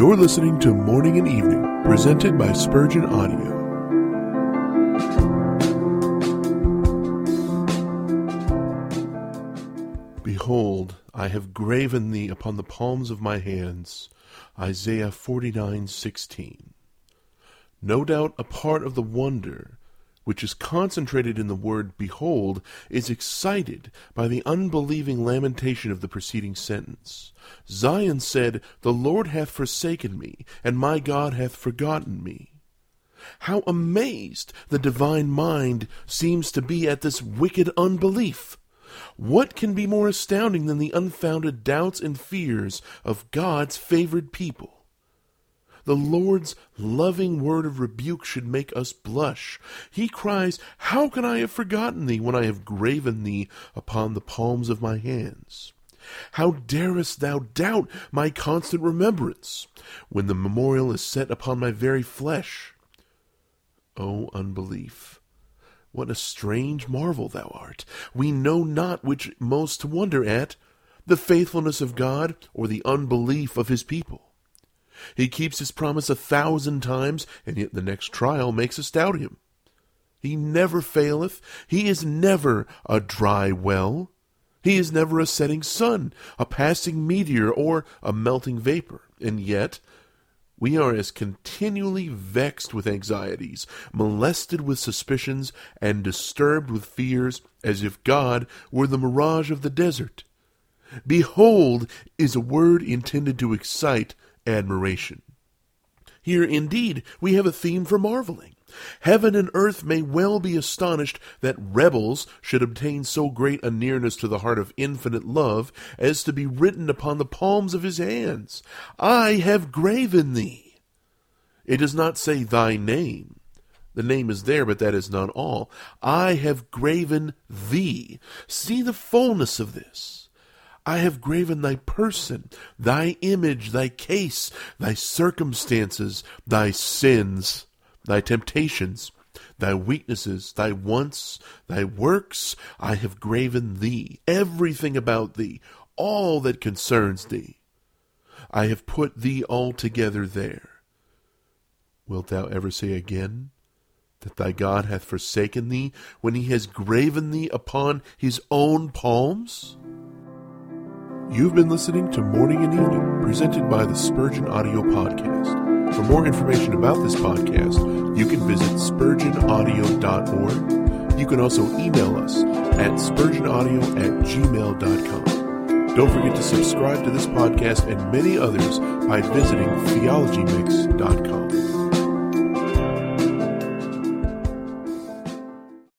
You're listening to Morning and Evening, presented by Spurgeon Audio. Behold, I have graven thee upon the palms of my hands. Isaiah 49:16. No doubt a part of the wonder which is concentrated in the word behold, is excited by the unbelieving lamentation of the preceding sentence. Zion said, The Lord hath forsaken me, and my God hath forgotten me. How amazed the divine mind seems to be at this wicked unbelief! What can be more astounding than the unfounded doubts and fears of God's favored people? The Lord's loving word of rebuke should make us blush. He cries, How can I have forgotten thee when I have graven thee upon the palms of my hands? How darest thou doubt my constant remembrance, when the memorial is set upon my very flesh? O unbelief! What a strange marvel thou art! We know not which most to wonder at, the faithfulness of God or the unbelief of his people. He keeps his promise a thousand times, and yet the next trial makes us doubt him. He never faileth. He is never a dry well. He is never a setting sun, a passing meteor, or a melting vapor. And yet, we are as continually vexed with anxieties, molested with suspicions, and disturbed with fears as if God were the mirage of the desert. Behold is a word intended to excite admiration. Here, indeed, we have a theme for marveling. Heaven and earth may well be astonished that rebels should obtain so great a nearness to the heart of infinite love as to be written upon the palms of his hands, I have graven thee. It does not say thy name. The name is there, but that is not all. I have graven thee. See the fullness of this. I have graven thy person, thy image, thy case, thy circumstances, thy sins, thy temptations, thy weaknesses, thy wants, thy works. I have graven thee, everything about thee, all that concerns thee. I have put thee altogether there. Wilt thou ever say again that thy God hath forsaken thee when he has graven thee upon his own palms? You've been listening to Morning and Evening, presented by the Spurgeon Audio Podcast. For more information about this podcast, you can visit spurgeonaudio.org. You can also email us at spurgeonaudio at gmail.com. Don't forget to subscribe to this podcast and many others by visiting theologymix.com.